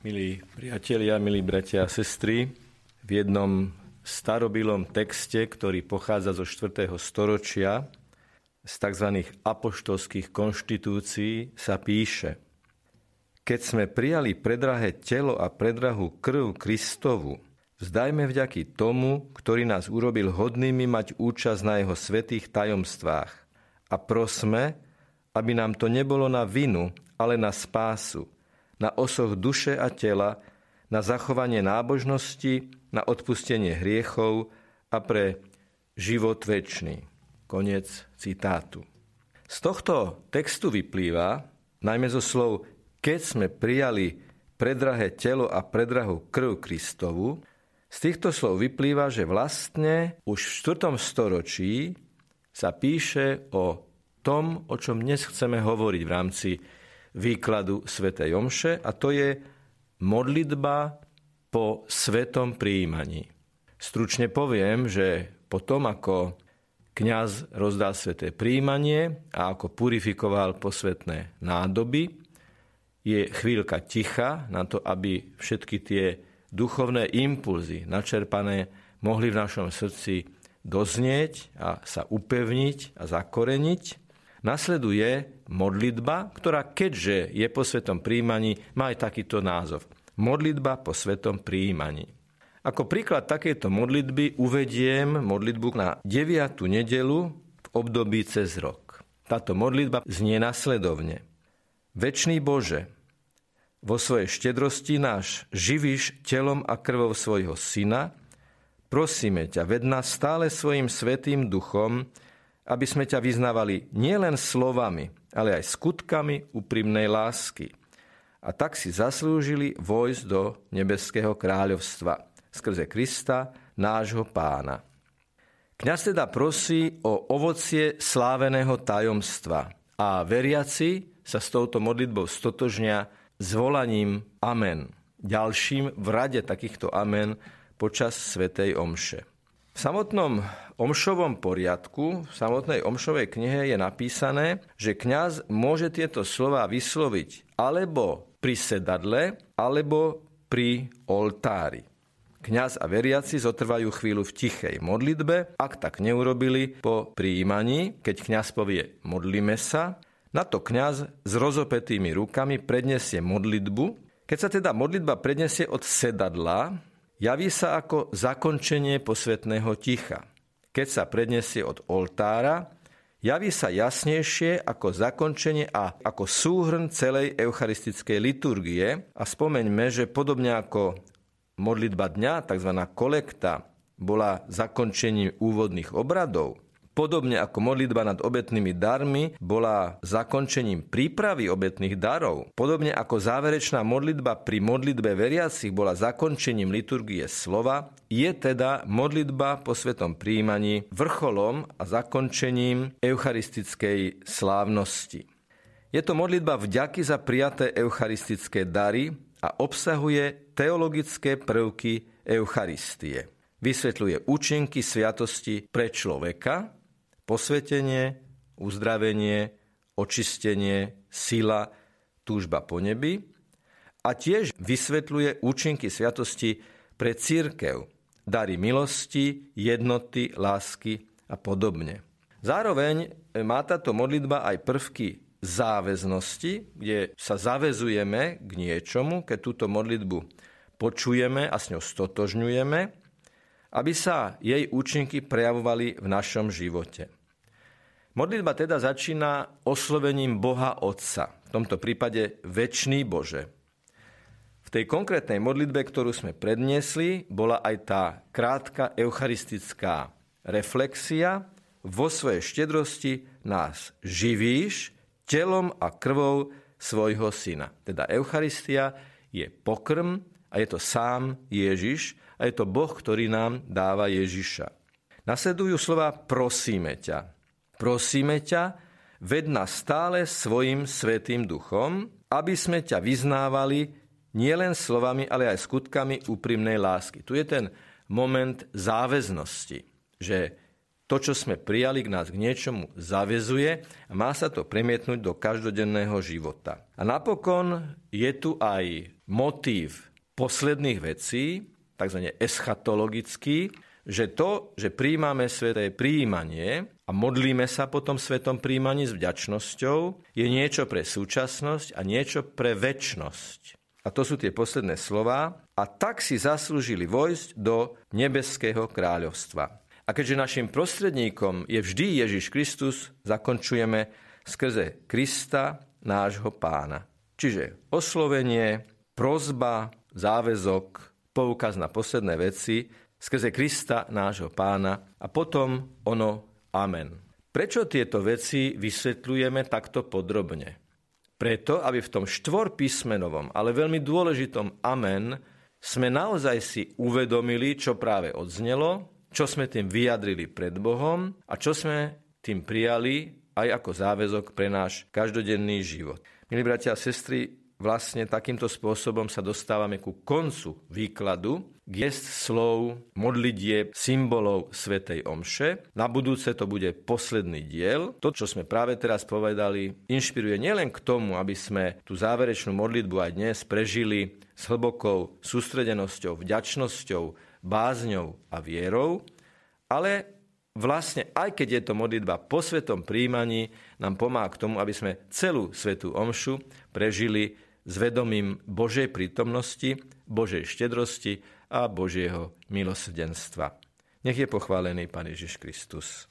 Milí priatelia, milí bratia a sestry, v jednom starobilom texte, ktorý pochádza zo 4. storočia, z tzv. apoštolských konštitúcií sa píše Keď sme prijali predrahé telo a predrahú krv Kristovu, vzdajme vďaky tomu, ktorý nás urobil hodnými mať účasť na jeho svetých tajomstvách a prosme, aby nám to nebolo na vinu, ale na spásu – na osoch duše a tela, na zachovanie nábožnosti, na odpustenie hriechov a pre život väčší. Konec citátu. Z tohto textu vyplýva, najmä zo slov keď sme prijali predrahé telo a predrahú krv Kristovu, z týchto slov vyplýva, že vlastne už v 4. storočí sa píše o tom, o čom dnes chceme hovoriť v rámci výkladu svätej Omše a to je modlitba po svetom príjmaní. Stručne poviem, že potom ako kňaz rozdal sveté príjmanie a ako purifikoval posvetné nádoby, je chvíľka ticha na to, aby všetky tie duchovné impulzy načerpané mohli v našom srdci doznieť a sa upevniť a zakoreniť. Nasleduje modlitba, ktorá keďže je po svetom príjmaní, má aj takýto názov. Modlitba po svetom príjmaní. Ako príklad takejto modlitby uvediem modlitbu na 9. nedelu v období cez rok. Táto modlitba znie nasledovne. Večný Bože, vo svojej štedrosti náš živíš telom a krvou svojho syna, prosíme ťa, ved nás stále svojim svetým duchom, aby sme ťa vyznávali nielen slovami, ale aj skutkami úprimnej lásky. A tak si zaslúžili vojsť do nebeského kráľovstva skrze Krista, nášho pána. Kňaz teda prosí o ovocie sláveného tajomstva a veriaci sa s touto modlitbou stotožnia zvolaním Amen. Ďalším v rade takýchto Amen počas Svetej Omše. V samotnom omšovom poriadku, v samotnej omšovej knihe je napísané, že kňaz môže tieto slova vysloviť alebo pri sedadle, alebo pri oltári. Kňaz a veriaci zotrvajú chvíľu v tichej modlitbe, ak tak neurobili po príjmaní, keď kňaz povie modlíme sa, na to kňaz s rozopetými rukami predniesie modlitbu. Keď sa teda modlitba predniesie od sedadla, javí sa ako zakončenie posvetného ticha. Keď sa predniesie od oltára, javí sa jasnejšie ako zakončenie a ako súhrn celej eucharistickej liturgie a spomeňme, že podobne ako modlitba dňa, tzv. kolekta, bola zakončením úvodných obradov, Podobne ako modlitba nad obetnými darmi bola zakončením prípravy obetných darov, podobne ako záverečná modlitba pri modlitbe veriacich bola zakončením liturgie slova, je teda modlitba po svetom príjmaní vrcholom a zakončením eucharistickej slávnosti. Je to modlitba vďaky za prijaté eucharistické dary a obsahuje teologické prvky Eucharistie. Vysvetľuje účinky sviatosti pre človeka, posvetenie, uzdravenie, očistenie, sila, túžba po nebi a tiež vysvetľuje účinky sviatosti pre církev, dary milosti, jednoty, lásky a podobne. Zároveň má táto modlitba aj prvky záväznosti, kde sa zavezujeme k niečomu, keď túto modlitbu počujeme a s ňou stotožňujeme, aby sa jej účinky prejavovali v našom živote. Modlitba teda začína oslovením Boha Otca, v tomto prípade väčší Bože. V tej konkrétnej modlitbe, ktorú sme predniesli, bola aj tá krátka eucharistická reflexia. Vo svojej štedrosti nás živíš telom a krvou svojho syna. Teda Eucharistia je pokrm a je to sám Ježiš a je to Boh, ktorý nám dáva Ježiša. Nasledujú slova prosíme ťa. Prosíme ťa, ved nás stále svojim svetým duchom, aby sme ťa vyznávali nielen slovami, ale aj skutkami úprimnej lásky. Tu je ten moment záväznosti, že to, čo sme prijali, k nás k niečomu zavezuje a má sa to premietnúť do každodenného života. A napokon je tu aj motív posledných vecí, tzv. eschatologický, že to, že príjmame sveté príjmanie a modlíme sa po tom svetom príjmaní s vďačnosťou, je niečo pre súčasnosť a niečo pre väčnosť. A to sú tie posledné slova. A tak si zaslúžili vojsť do nebeského kráľovstva. A keďže našim prostredníkom je vždy Ježiš Kristus, zakončujeme skrze Krista, nášho pána. Čiže oslovenie, prozba, záväzok, poukaz na posledné veci skrze Krista, nášho pána a potom ono Amen. Prečo tieto veci vysvetľujeme takto podrobne? Preto, aby v tom štvorpísmenovom, ale veľmi dôležitom Amen sme naozaj si uvedomili, čo práve odznelo, čo sme tým vyjadrili pred Bohom a čo sme tým prijali aj ako záväzok pre náš každodenný život. Milí bratia a sestry, vlastne takýmto spôsobom sa dostávame ku koncu výkladu gest slov, modlitieb, symbolov Svetej Omše. Na budúce to bude posledný diel. To, čo sme práve teraz povedali, inšpiruje nielen k tomu, aby sme tú záverečnú modlitbu aj dnes prežili s hlbokou sústredenosťou, vďačnosťou, bázňou a vierou, ale vlastne aj keď je to modlitba po svetom príjmaní, nám pomáha k tomu, aby sme celú svetú omšu prežili s vedomím Božej prítomnosti, Božej štedrosti a Božieho milosrdenstva. Nech je pochválený Pán Ježiš Kristus.